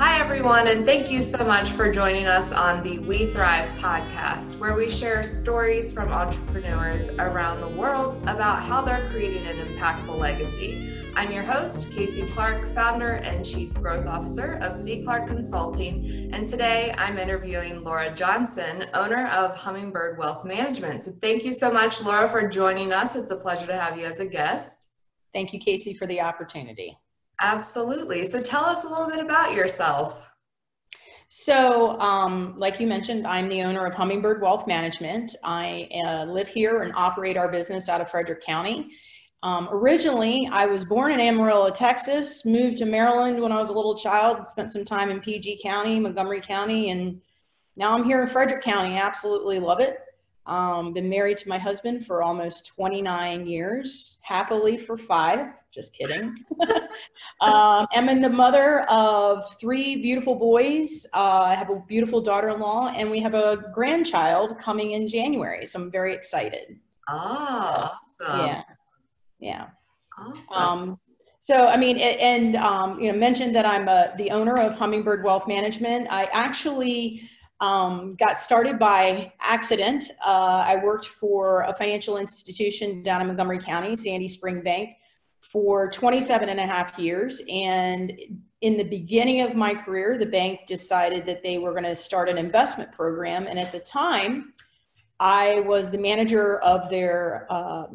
Hi, everyone, and thank you so much for joining us on the We Thrive podcast, where we share stories from entrepreneurs around the world about how they're creating an impactful legacy. I'm your host, Casey Clark, founder and chief growth officer of C. Clark Consulting, and today I'm interviewing Laura Johnson, owner of Hummingbird Wealth Management. So, thank you so much, Laura, for joining us. It's a pleasure to have you as a guest. Thank you, Casey, for the opportunity. Absolutely. So tell us a little bit about yourself. So, um, like you mentioned, I'm the owner of Hummingbird Wealth Management. I uh, live here and operate our business out of Frederick County. Um, originally, I was born in Amarillo, Texas, moved to Maryland when I was a little child, spent some time in PG County, Montgomery County, and now I'm here in Frederick County. Absolutely love it. Um, been married to my husband for almost 29 years, happily for five. Just kidding. um, I'm in the mother of three beautiful boys. Uh, I have a beautiful daughter-in-law, and we have a grandchild coming in January. So I'm very excited. Oh, awesome! Yeah, yeah. Awesome. Um, so, I mean, and um, you know, mentioned that I'm a, uh, the owner of Hummingbird Wealth Management. I actually um, got started by accident. Uh, I worked for a financial institution down in Montgomery County, Sandy Spring Bank, for 27 and a half years. And in the beginning of my career, the bank decided that they were going to start an investment program. And at the time, I was the manager of their uh,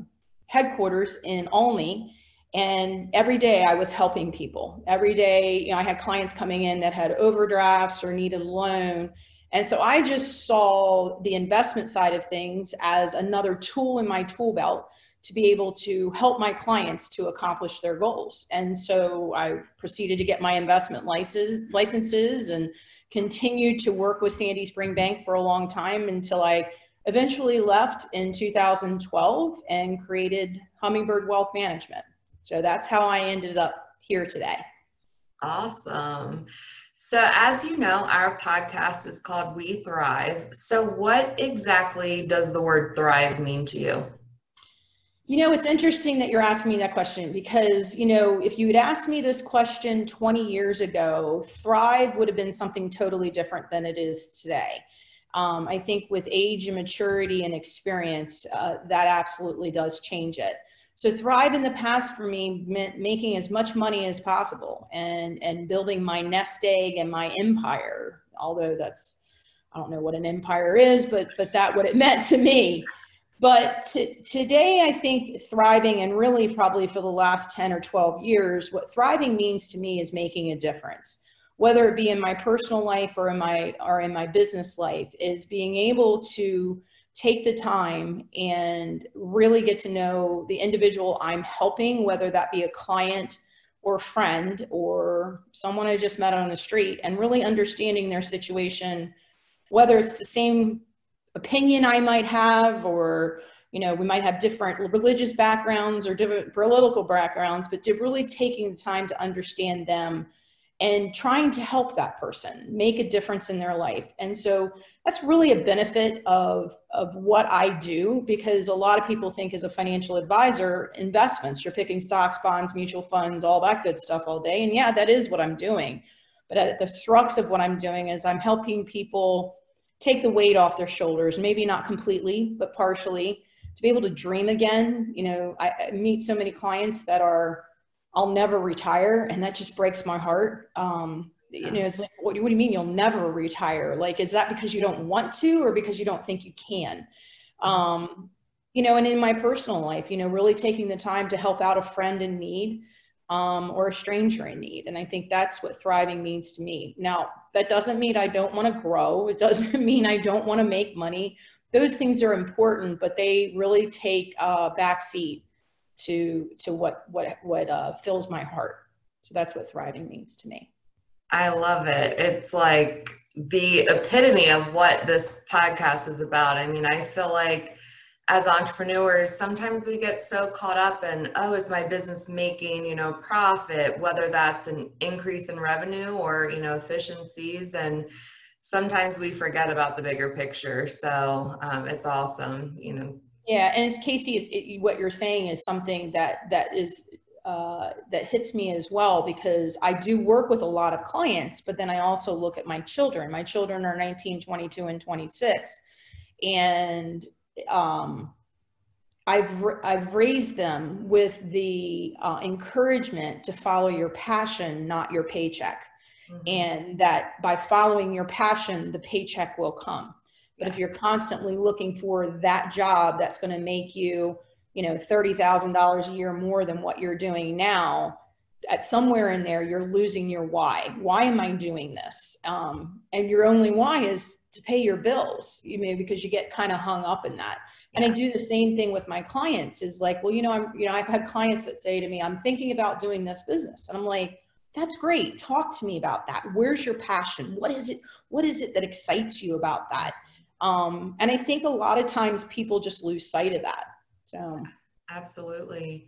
headquarters in Olney. And every day I was helping people. Every day, you know, I had clients coming in that had overdrafts or needed a loan and so I just saw the investment side of things as another tool in my tool belt to be able to help my clients to accomplish their goals. And so I proceeded to get my investment license, licenses and continued to work with Sandy Spring Bank for a long time until I eventually left in 2012 and created Hummingbird Wealth Management. So that's how I ended up here today. Awesome. So, as you know, our podcast is called We Thrive. So, what exactly does the word thrive mean to you? You know, it's interesting that you're asking me that question because, you know, if you had asked me this question 20 years ago, thrive would have been something totally different than it is today. Um, I think with age and maturity and experience, uh, that absolutely does change it. So thrive in the past for me meant making as much money as possible and, and building my nest egg and my empire, although that's, I don't know what an empire is, but, but that what it meant to me. But t- today, I think thriving, and really probably for the last 10 or 12 years, what thriving means to me is making a difference. Whether it be in my personal life or in my or in my business life, is being able to take the time and really get to know the individual I'm helping, whether that be a client or friend or someone I just met on the street, and really understanding their situation, whether it's the same opinion I might have, or you know, we might have different religious backgrounds or different political backgrounds, but really taking the time to understand them and trying to help that person make a difference in their life. And so that's really a benefit of, of what I do because a lot of people think as a financial advisor, investments, you're picking stocks, bonds, mutual funds, all that good stuff all day. And yeah, that is what I'm doing. But at the thrux of what I'm doing is I'm helping people take the weight off their shoulders, maybe not completely, but partially, to be able to dream again. You know, I, I meet so many clients that are I'll never retire. And that just breaks my heart. Um, you know, it's like, what, what do you mean you'll never retire? Like, is that because you don't want to or because you don't think you can? Um, you know, and in my personal life, you know, really taking the time to help out a friend in need um, or a stranger in need. And I think that's what thriving means to me. Now, that doesn't mean I don't want to grow. It doesn't mean I don't want to make money. Those things are important, but they really take a backseat to to what what what uh, fills my heart. So that's what thriving means to me. I love it. It's like the epitome of what this podcast is about. I mean, I feel like as entrepreneurs, sometimes we get so caught up in, oh, is my business making, you know, profit, whether that's an increase in revenue or, you know, efficiencies. And sometimes we forget about the bigger picture. So um, it's awesome, you know, yeah, and it's Casey. It's it, what you're saying is something that that is uh, that hits me as well because I do work with a lot of clients, but then I also look at my children. My children are 19, 22, and 26. And um, I've, I've raised them with the uh, encouragement to follow your passion, not your paycheck. Mm-hmm. And that by following your passion, the paycheck will come. But if you're constantly looking for that job that's going to make you, you know, $30,000 a year more than what you're doing now, at somewhere in there, you're losing your why. Why am I doing this? Um, and your only why is to pay your bills, you know, because you get kind of hung up in that. And I do the same thing with my clients is like, well, you know, I'm, you know, I've had clients that say to me, I'm thinking about doing this business. And I'm like, that's great. Talk to me about that. Where's your passion? What is it? What is it that excites you about that? Um, and I think a lot of times people just lose sight of that. So absolutely.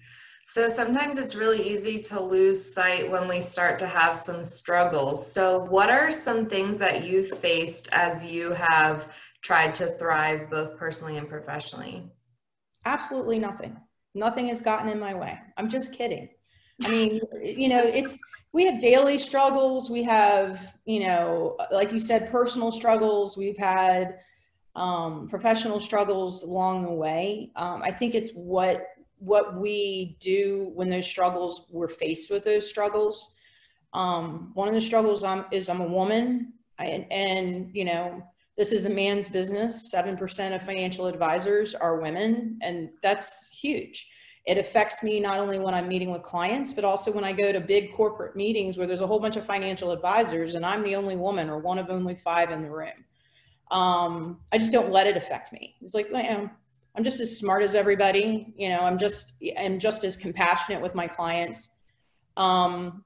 So sometimes it's really easy to lose sight when we start to have some struggles. So, what are some things that you've faced as you have tried to thrive both personally and professionally? Absolutely nothing. Nothing has gotten in my way. I'm just kidding. I mean, you know, it's we have daily struggles. We have, you know, like you said, personal struggles. We've had um, professional struggles along the way. Um, I think it's what what we do when those struggles we're faced with those struggles. Um, one of the struggles I'm, is i'm a woman. I, and you know this is a man's business. 7% of financial advisors are women and that's huge. It affects me not only when i'm meeting with clients but also when i go to big corporate meetings where there's a whole bunch of financial advisors and i'm the only woman or one of only five in the room um, i just don't let it affect me it's like you know, I'm just as smart as everybody. You know, I'm just I'm just as compassionate with my clients. Um,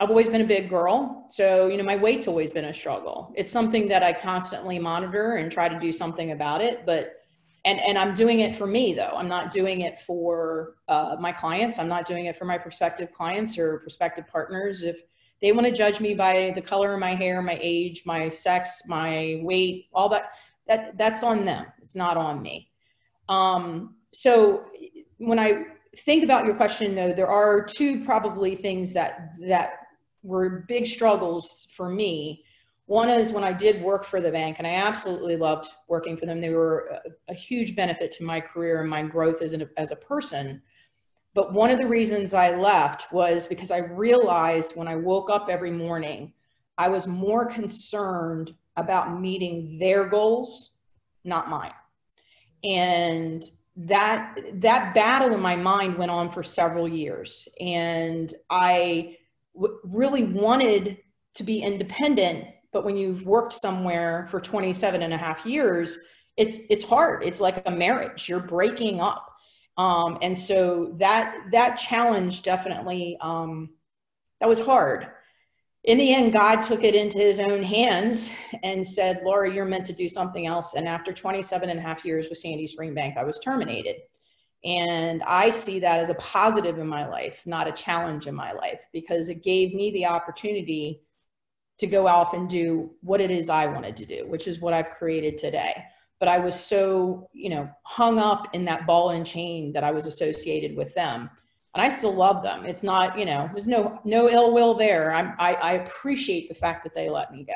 I've always been a big girl, so you know my weight's always been a struggle. It's something that I constantly monitor and try to do something about it. But and and I'm doing it for me though. I'm not doing it for uh, my clients. I'm not doing it for my prospective clients or prospective partners. If they want to judge me by the color of my hair, my age, my sex, my weight, all that, that that's on them. It's not on me. Um, so when I think about your question though, there are two probably things that, that were big struggles for me. One is when I did work for the bank and I absolutely loved working for them. They were a, a huge benefit to my career and my growth as, an, as a person. But one of the reasons I left was because I realized when I woke up every morning, I was more concerned about meeting their goals, not mine. And that that battle in my mind went on for several years. And I really wanted to be independent but when you've worked somewhere for 27 and a half years it's it's hard. It's like a marriage. You're breaking up um, and so that that challenge definitely um, that was hard in the end, God took it into his own hands and said, Laura, you're meant to do something else. And after 27 and a half years with Sandy Spring Bank, I was terminated. And I see that as a positive in my life, not a challenge in my life, because it gave me the opportunity to go off and do what it is I wanted to do, which is what I've created today. But I was so, you know, hung up in that ball and chain that I was associated with them and I still love them. It's not, you know, there's no no ill will there. I'm, I, I appreciate the fact that they let me go.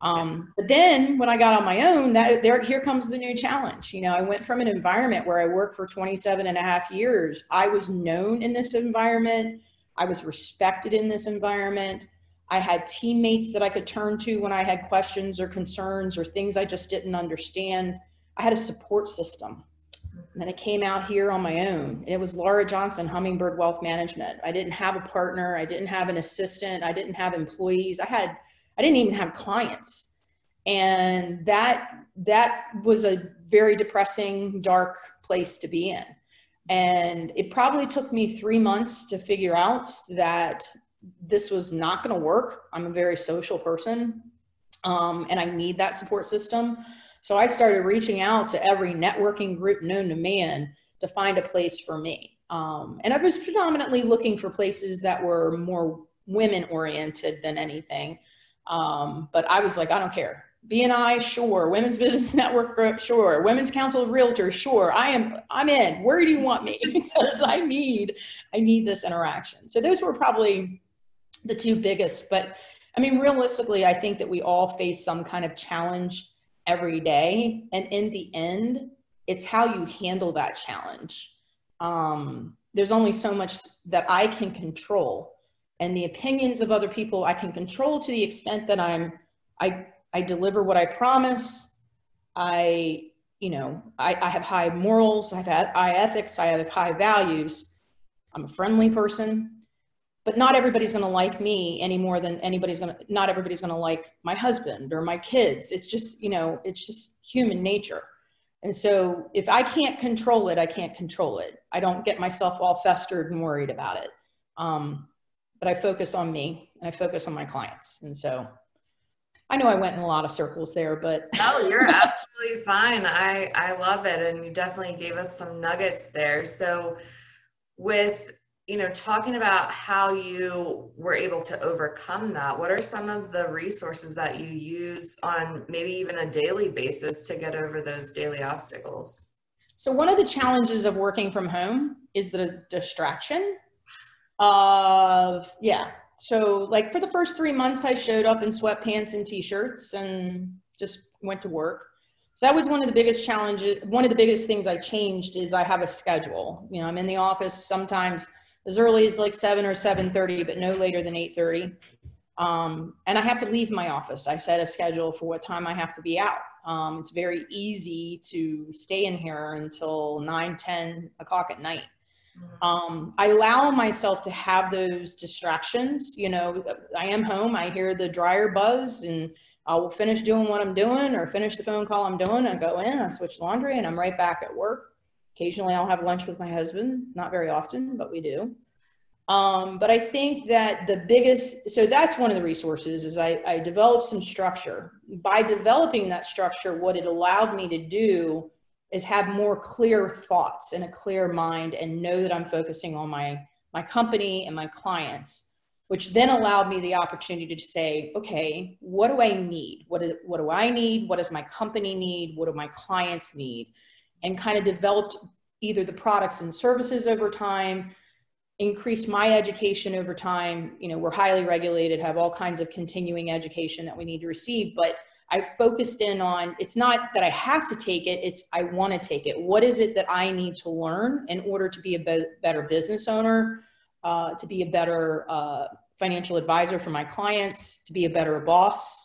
Um, but then when I got on my own, that there here comes the new challenge. You know, I went from an environment where I worked for 27 and a half years. I was known in this environment. I was respected in this environment. I had teammates that I could turn to when I had questions or concerns or things I just didn't understand. I had a support system. And then I came out here on my own. And it was Laura Johnson, Hummingbird Wealth Management. I didn't have a partner. I didn't have an assistant. I didn't have employees. I had, I didn't even have clients. And that, that was a very depressing, dark place to be in. And it probably took me three months to figure out that this was not going to work. I'm a very social person um, and I need that support system. So I started reaching out to every networking group known to man to find a place for me. Um, and I was predominantly looking for places that were more women oriented than anything. Um, but I was like, I don't care. BNI, sure. Women's Business Network, sure. Women's Council of Realtors, sure. I am, I'm in. Where do you want me? because I need, I need this interaction. So those were probably the two biggest. But I mean, realistically, I think that we all face some kind of challenge every day, and in the end, it's how you handle that challenge. Um, there's only so much that I can control, and the opinions of other people I can control to the extent that I'm, I I deliver what I promise. I, you know, I, I have high morals, I have had high ethics, I have high values. I'm a friendly person, but not everybody's going to like me any more than anybody's going to, not everybody's going to like my husband or my kids. It's just, you know, it's just human nature. And so if I can't control it, I can't control it. I don't get myself all festered and worried about it. Um, but I focus on me and I focus on my clients. And so I know I went in a lot of circles there, but no, you're absolutely fine. I I love it, and you definitely gave us some nuggets there. So, with you know talking about how you were able to overcome that, what are some of the resources that you use on maybe even a daily basis to get over those daily obstacles? So, one of the challenges of working from home is the distraction of yeah. So like for the first three months i showed up in sweatpants and t-shirts and just went to work. So that was one of the biggest challenges one of the biggest things i changed is i have a schedule. You know i'm in the office sometimes as early as like 7 or 7.30 but no later than 8.30 um, and i have to leave my office i set a schedule for what time i have to be out um, it's very easy to stay in here until 9 10 o'clock at night um, I allow myself to have those distractions. You know, I am home, I hear the dryer buzz, and I'll finish doing what I'm doing or finish the phone call I'm doing. I go in, I switch laundry, and I'm right back at work. Occasionally, I'll have lunch with my husband, not very often, but we do. Um, but I think that the biggest, so that's one of the resources is I, I developed some structure. By developing that structure, what it allowed me to do is have more clear thoughts and a clear mind and know that I'm focusing on my my company and my clients, which then allowed me the opportunity to say, okay, what do I need? What what do I need? What does my company need? What do my clients need? And kind of developed either the products and services over time, increased my education over time. You know, we're highly regulated, have all kinds of continuing education that we need to receive, but I focused in on it's not that I have to take it, it's I want to take it. What is it that I need to learn in order to be a be- better business owner, uh, to be a better uh, financial advisor for my clients, to be a better boss?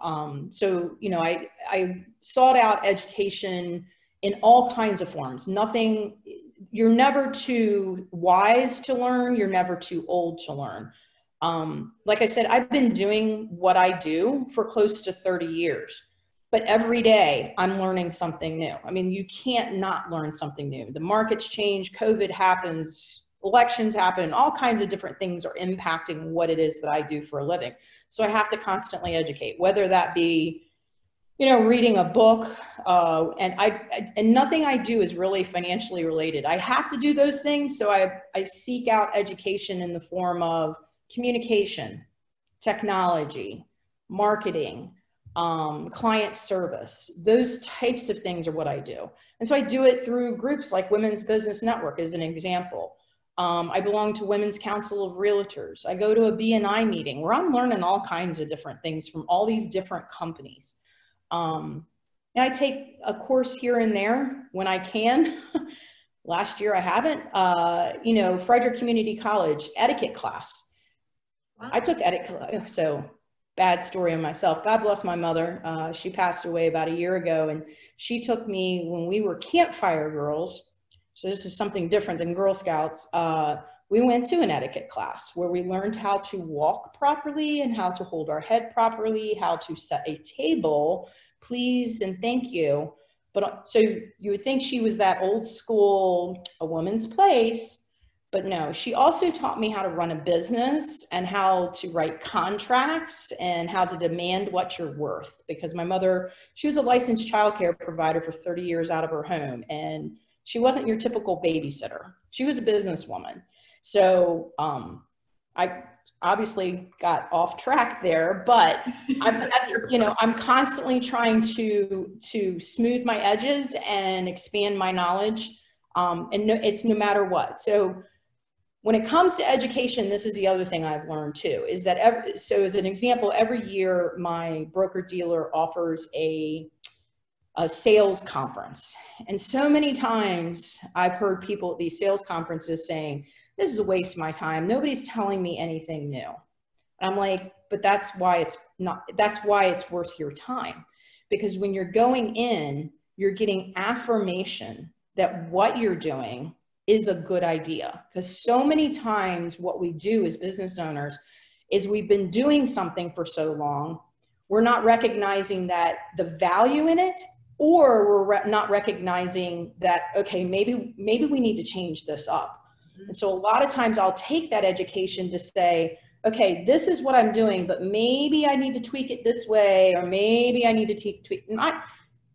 Um, so, you know, I, I sought out education in all kinds of forms. Nothing, you're never too wise to learn, you're never too old to learn. Um, like I said, I've been doing what I do for close to 30 years, but every day I'm learning something new. I mean, you can't not learn something new. The markets change, COVID happens, elections happen, all kinds of different things are impacting what it is that I do for a living. So I have to constantly educate, whether that be you know reading a book uh, and I and nothing i do is really financially related i have to do those things so i i seek out education in the form of communication, technology, marketing, um, client service. Those types of things are what I do. And so I do it through groups like Women's Business Network, as an example. Um, I belong to Women's Council of Realtors. I go to a BNI meeting where I'm learning all kinds of different things from all these different companies. Um, and I take a course here and there when I can. Last year I haven't. Uh, you know, Frederick Community College etiquette class. Wow. I took etiquette, so bad story on myself. God bless my mother. Uh, she passed away about a year ago, and she took me when we were campfire girls. So this is something different than Girl Scouts. Uh, we went to an etiquette class where we learned how to walk properly and how to hold our head properly, how to set a table, please and thank you. But uh, so you would think she was that old school, a woman's place, but no, she also taught me how to run a business and how to write contracts and how to demand what you're worth. Because my mother, she was a licensed childcare provider for 30 years out of her home, and she wasn't your typical babysitter. She was a businesswoman. So, um, I obviously got off track there, but I'm, that's, you know, I'm constantly trying to to smooth my edges and expand my knowledge, um, and no, it's no matter what. So when it comes to education, this is the other thing I've learned too, is that every, so as an example, every year my broker dealer offers a a sales conference. And so many times I've heard people at these sales conferences saying, this is a waste of my time. Nobody's telling me anything new. I'm like, but that's why it's not, that's why it's worth your time. Because when you're going in, you're getting affirmation that what you're doing is a good idea. Because so many times what we do as business owners is we've been doing something for so long, we're not recognizing that the value in it or we're re- not recognizing that okay maybe maybe we need to change this up mm-hmm. and so a lot of times i'll take that education to say okay this is what i'm doing but maybe i need to tweak it this way or maybe i need to tweak, tweak not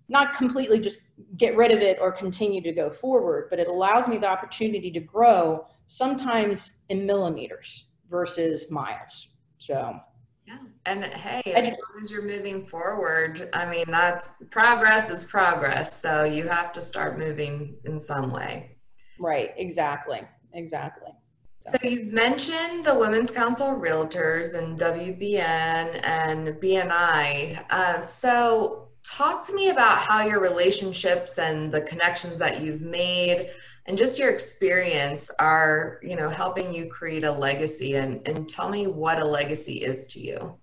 not completely just get rid of it or continue to go forward but it allows me the opportunity to grow sometimes in millimeters versus miles so yeah. And hey, as long as you're moving forward, I mean, that's progress is progress. So you have to start moving in some way. Right. Exactly. Exactly. So, so you've mentioned the Women's Council Realtors and WBN and BNI. Uh, so talk to me about how your relationships and the connections that you've made and just your experience are you know helping you create a legacy and and tell me what a legacy is to you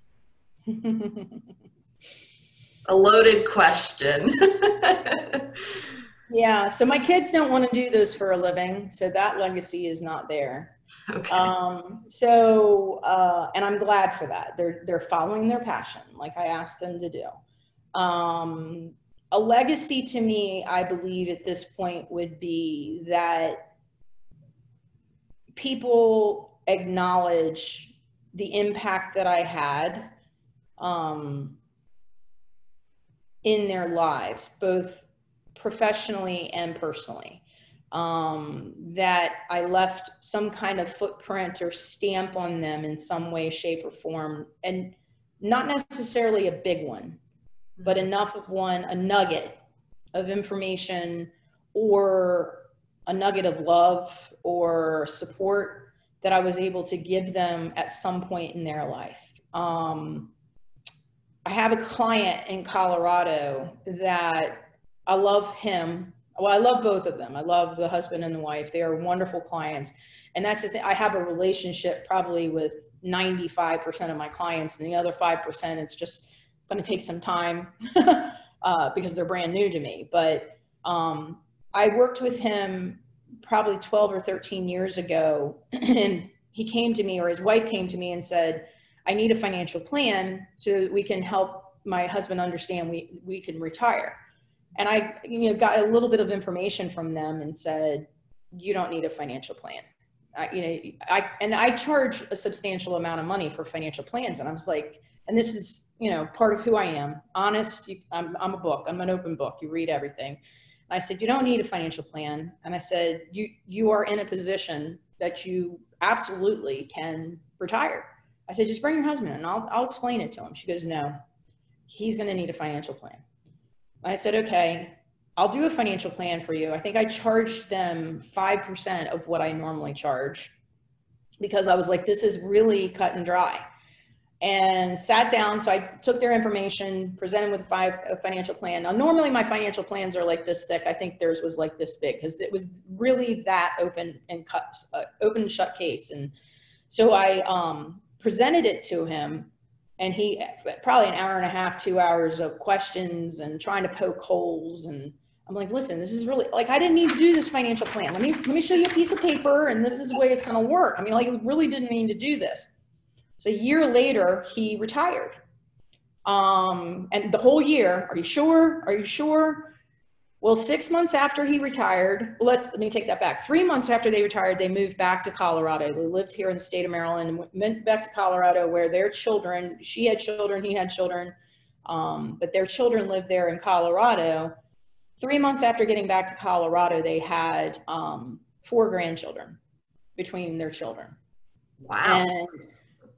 a loaded question yeah so my kids don't want to do this for a living so that legacy is not there. Okay. um so uh and i'm glad for that. They're they're following their passion like i asked them to do. Um a legacy to me, I believe at this point would be that people acknowledge the impact that I had um, in their lives, both professionally and personally. Um, that I left some kind of footprint or stamp on them in some way, shape, or form, and not necessarily a big one, but enough of one, a nugget of information or a nugget of love or support that I was able to give them at some point in their life. Um, I have a client in Colorado that I love him. Well, I love both of them. I love the husband and the wife. They are wonderful clients. And that's the thing. I have a relationship probably with 95% of my clients, and the other 5%, it's just going to take some time uh, because they're brand new to me. But um, I worked with him probably 12 or 13 years ago, and he came to me, or his wife came to me and said, I need a financial plan so that we can help my husband understand we, we can retire. And I you know, got a little bit of information from them and said, you don't need a financial plan. I, you know, I, and I charge a substantial amount of money for financial plans. And I was like, and this is you know part of who i am. Honest you, I'm, I'm a book. I'm an open book. You read everything. And i said you don't need a financial plan. And i said you you are in a position that you absolutely can retire. I said just bring your husband and i'll, I'll explain it to him. She goes no. He's going to need a financial plan i said okay i'll do a financial plan for you i think i charged them 5% of what i normally charge because i was like this is really cut and dry and sat down. So I took their information, presented with five, a financial plan. Now, normally my financial plans are like this thick. I think theirs was like this big because it was really that open and cut, uh, open and shut case. And so I um, presented it to him, and he probably an hour and a half, two hours of questions and trying to poke holes. And I'm like, listen, this is really like I didn't need to do this financial plan. Let me let me show you a piece of paper, and this is the way it's going to work. I mean, like, really didn't need to do this. So a year later, he retired. Um, and the whole year, are you sure? Are you sure? Well, six months after he retired, let's let me take that back. Three months after they retired, they moved back to Colorado. They lived here in the state of Maryland and went back to Colorado where their children, she had children, he had children, um, but their children lived there in Colorado. Three months after getting back to Colorado, they had um, four grandchildren between their children Wow. And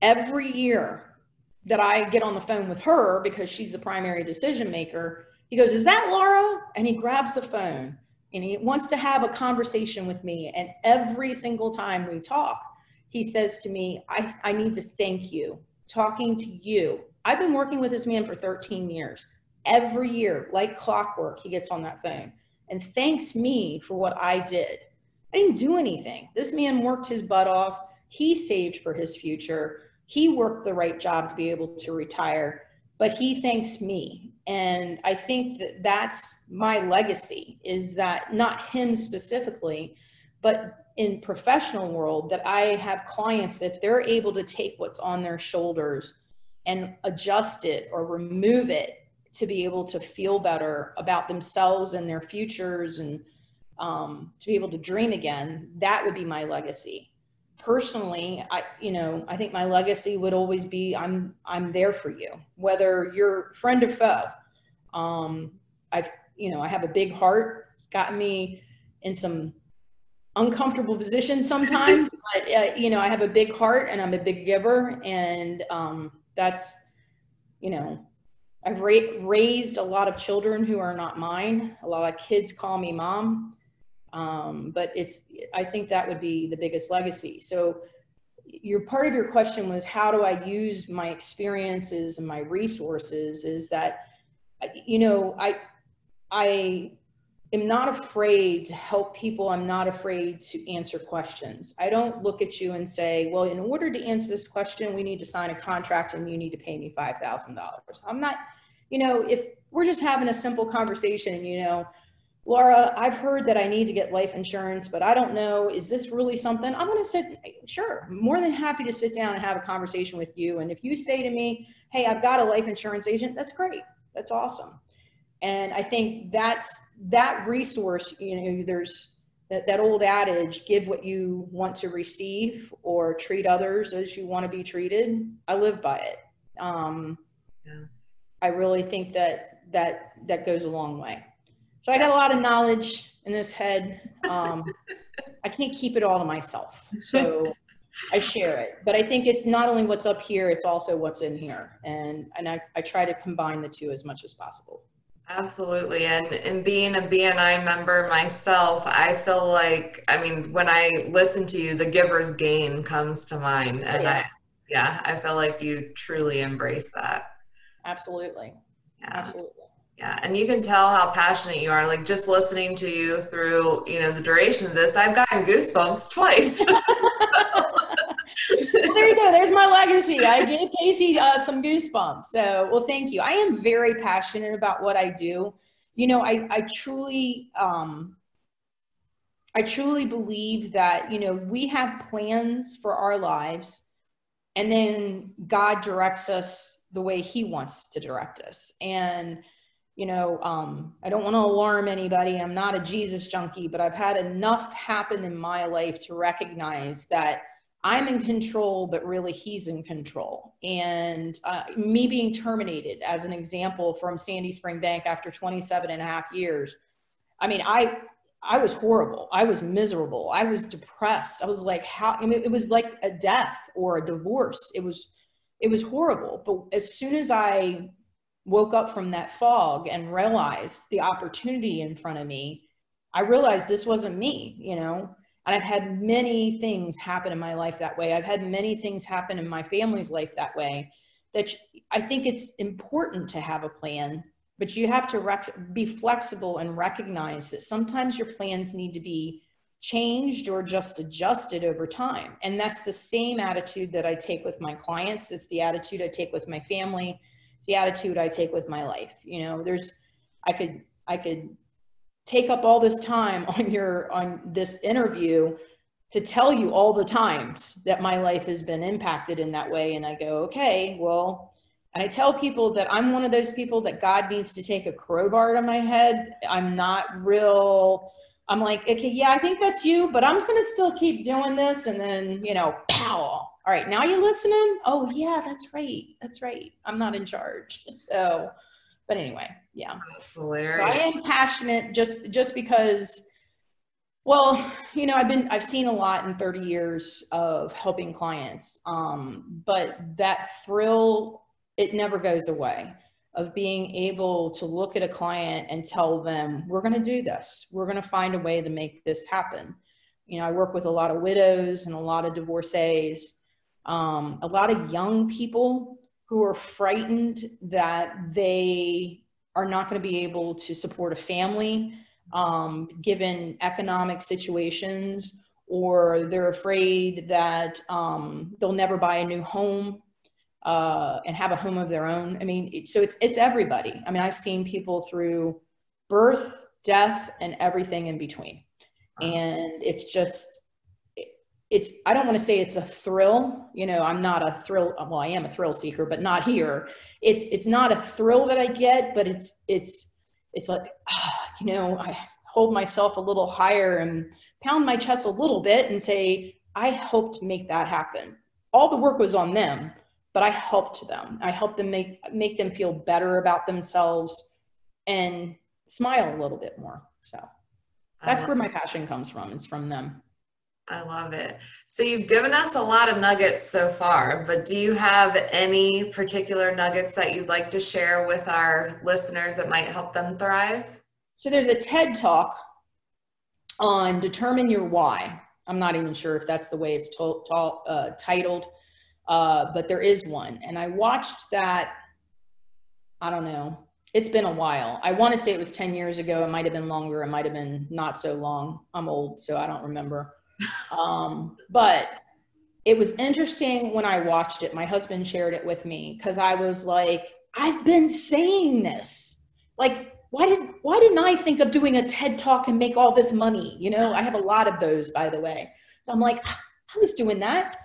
every year that I get on the phone with her because she's the primary decision maker, he goes, Is that Laura? And he grabs the phone and he wants to have a conversation with me. And every single time we talk, he says to me, I, I need to thank you. Talking to you. I've been working with this man for 13 years. Every year, like clockwork, he gets on that phone and thanks me for what I did. I didn't do anything. This man worked his butt off. He saved for his future. He worked the right job to be able to retire, but he thanks me. And I think that that's my legacy is that not him specifically, but in professional world that I have clients that if they're able to take what's on their shoulders and adjust it or remove it to be able to feel better about themselves and their futures and um, to be able to dream again, that would be my legacy. Personally, I you know I think my legacy would always be I'm I'm there for you, whether you're friend or foe. Um, I've you know I have a big heart. It's gotten me in some uncomfortable positions sometimes, but uh, you know I have a big heart and I'm a big giver, and um, that's you know I've ra- raised a lot of children who are not mine. A lot of kids call me mom. Um, but it's, I think that would be the biggest legacy. So your part of your question was how do I use my experiences and my resources is that, you know, I, I am not afraid to help people. I'm not afraid to answer questions. I don't look at you and say, well, in order to answer this question, we need to sign a contract and you need to pay me $5,000. I'm not, you know, if we're just having a simple conversation, you know, Laura, I've heard that I need to get life insurance, but I don't know, is this really something? I'm going to sit, sure, more than happy to sit down and have a conversation with you. And if you say to me, hey, I've got a life insurance agent, that's great. That's awesome. And I think that's that resource, you know, there's that, that old adage, give what you want to receive or treat others as you want to be treated. I live by it. Um, yeah. I really think that that that goes a long way. So I got a lot of knowledge in this head. Um, I can't keep it all to myself. So I share it. But I think it's not only what's up here, it's also what's in here. And, and I, I try to combine the two as much as possible. Absolutely. And, and being a BNI member myself, I feel like, I mean, when I listen to you, the giver's gain comes to mind. And yeah. I, yeah, I feel like you truly embrace that. Absolutely. Yeah. Absolutely. Yeah, and you can tell how passionate you are. Like just listening to you through, you know, the duration of this, I've gotten goosebumps twice. well, there you go. There's my legacy. I gave Casey uh, some goosebumps. So, well, thank you. I am very passionate about what I do. You know, I I truly um, I truly believe that you know we have plans for our lives, and then God directs us the way He wants to direct us, and you know, um, I don't want to alarm anybody. I'm not a Jesus junkie, but I've had enough happen in my life to recognize that I'm in control, but really he's in control. And uh, me being terminated, as an example, from Sandy Spring Bank after 27 and a half years, I mean, I I was horrible. I was miserable. I was depressed. I was like, how? I mean, it was like a death or a divorce. It was, it was horrible. But as soon as I woke up from that fog and realized the opportunity in front of me, I realized this wasn't me, you know. And I've had many things happen in my life that way. I've had many things happen in my family's life that way. That I think it's important to have a plan, but you have to be flexible and recognize that sometimes your plans need to be changed or just adjusted over time. And that's the same attitude that I take with my clients. It's the attitude I take with my family the attitude I take with my life. You know, there's, I could, I could take up all this time on your, on this interview to tell you all the times that my life has been impacted in that way. And I go, okay, well, and I tell people that I'm one of those people that God needs to take a crowbar to my head. I'm not real, I'm like, okay, yeah, I think that's you, but I'm going to still keep doing this. And then, you know, pow, all right, now you listening? Oh yeah, that's right. That's right. I'm not in charge. So, but anyway, yeah. So I am passionate just just because Well, you know, I've been I've seen a lot in 30 years of helping clients, um, but that thrill it never goes away of being able to look at a client and tell them we're going to do this, we're going to find a way to make this happen. You know, I work with a lot of widows and a lot of divorcees, um, a lot of young people who are frightened that they are not going to be able to support a family um, given economic situations, or they're afraid that um, they'll never buy a new home uh, and have a home of their own. I mean, it, so it's it's everybody. I mean, I've seen people through birth, death, and everything in between, and it's just it's i don't want to say it's a thrill you know i'm not a thrill well i am a thrill seeker but not here it's it's not a thrill that i get but it's it's it's like, ah, you know, I hold myself a little higher and pound my chest a little bit and say, I helped make that happen. All the work was on them, but I helped them. I helped them make make them feel better about themselves and smile a little bit more. So that's where my passion comes from. It's from them. I love it. So you've given us a lot of nuggets so far, but do you have any particular nuggets that you'd like to share with our listeners that might help them thrive? So there's a TED talk on determine your why. I'm not even sure if that's the way it's to- to- uh, titled, uh, but there is one. And I watched that, I don't know, it's been a while. I want to say it was 10 years ago. It might have been longer. It might have been not so long. I'm old, so I don't remember um, but it was interesting when I watched it. My husband shared it with me because I was like, I've been saying this. Like, why did why didn't I think of doing a TED talk and make all this money? You know, I have a lot of those, by the way. So I'm like, I was doing that.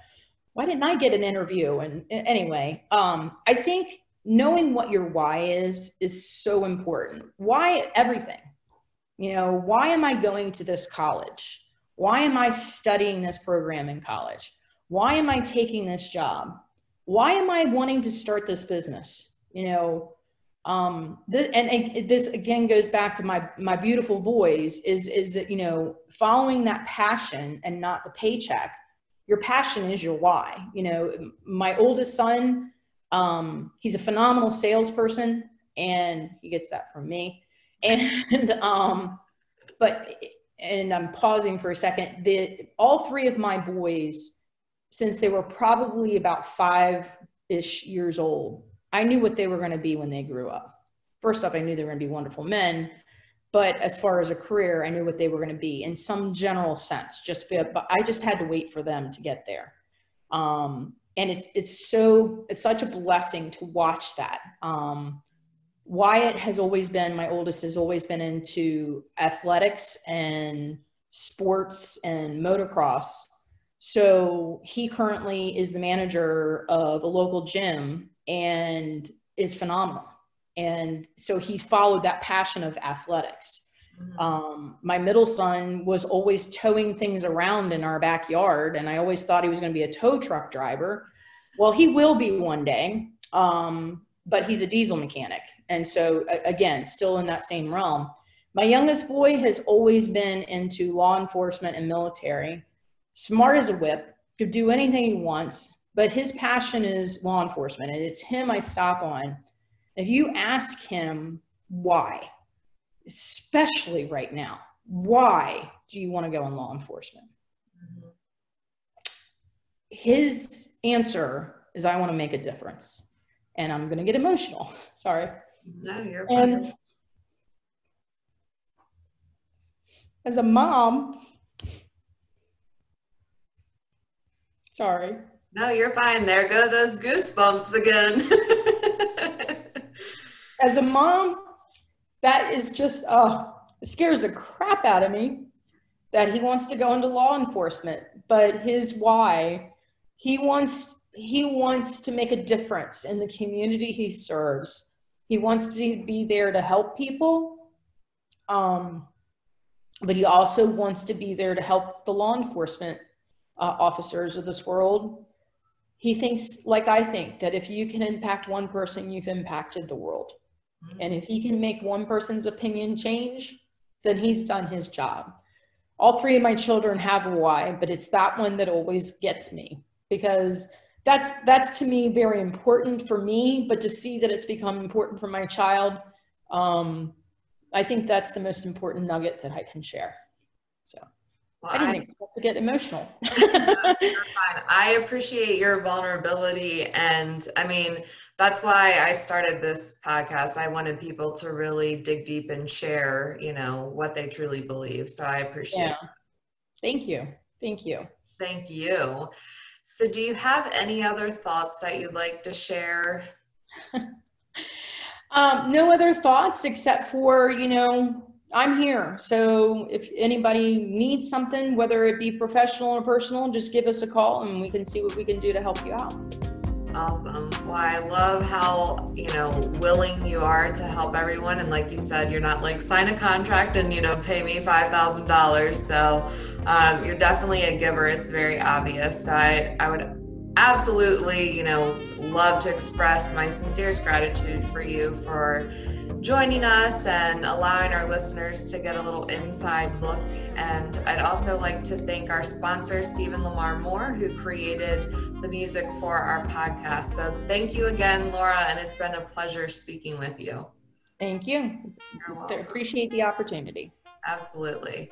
Why didn't I get an interview? And anyway, um, I think knowing what your why is is so important. Why everything? You know, why am I going to this college? Why am I studying this program in college? Why am I taking this job? Why am I wanting to start this business? You know, um, this, and, and this again goes back to my my beautiful boys is is that you know following that passion and not the paycheck. Your passion is your why. You know, my oldest son, um, he's a phenomenal salesperson, and he gets that from me. And um, but and I'm pausing for a second, the, all three of my boys, since they were probably about five ish years old, I knew what they were going to be when they grew up. First off, I knew they were going to be wonderful men. But as far as a career, I knew what they were going to be in some general sense. Just but I just had to wait for them to get there. Um, and it's it's so it's such a blessing to watch that. Um, Wyatt has always been, my oldest has always been into athletics and sports and motocross. So he currently is the manager of a local gym and is phenomenal. And so he's followed that passion of athletics. Mm-hmm. Um, my middle son was always towing things around in our backyard, and I always thought he was going to be a tow truck driver. Well, he will be one day. Um, but he's a diesel mechanic. And so, again, still in that same realm. My youngest boy has always been into law enforcement and military, smart as a whip, could do anything he wants, but his passion is law enforcement. And it's him I stop on. If you ask him why, especially right now, why do you want to go in law enforcement? Mm-hmm. His answer is, I want to make a difference and I'm going to get emotional. Sorry. No, you're and fine. As a mom, sorry. No, you're fine. There go those goosebumps again. as a mom, that is just, oh, it scares the crap out of me that he wants to go into law enforcement. But his why, he wants he wants to make a difference in the community he serves. He wants to be there to help people, um, but he also wants to be there to help the law enforcement uh, officers of this world. He thinks, like I think, that if you can impact one person, you've impacted the world. Mm-hmm. And if he can make one person's opinion change, then he's done his job. all three of my children have a why, but it's that one that always gets me because that's that's to me very important for me. But to see that it's become important for my child, um, I think that's the most important nugget that I can share. So. Well, I didn't I, expect to get emotional. I appreciate your vulnerability. And I mean, that's why I started this podcast. I wanted people to really dig deep and share, you know, what they truly believe. So I appreciate yeah. it. Thank you. Thank you. Thank you. So, do you have any other thoughts that you'd like to share? um, no other thoughts except for, you know, I'm here. So if anybody needs something, whether it be professional or personal, just give us a call and we can see what we can do to help you out. Awesome. Well, I love how, you know, willing you are to help everyone. And like you said, you're not like sign a contract and, you know, pay me $5,000. So um, you're definitely a giver. It's very obvious. So I, I would absolutely, you know, love to express my sincerest gratitude for you for joining us and allowing our listeners to get a little inside look. And I'd also like to thank our sponsor, Stephen Lamar Moore, who created the music for our podcast. So thank you again, Laura, and it's been a pleasure speaking with you. Thank you. Appreciate the opportunity. Absolutely.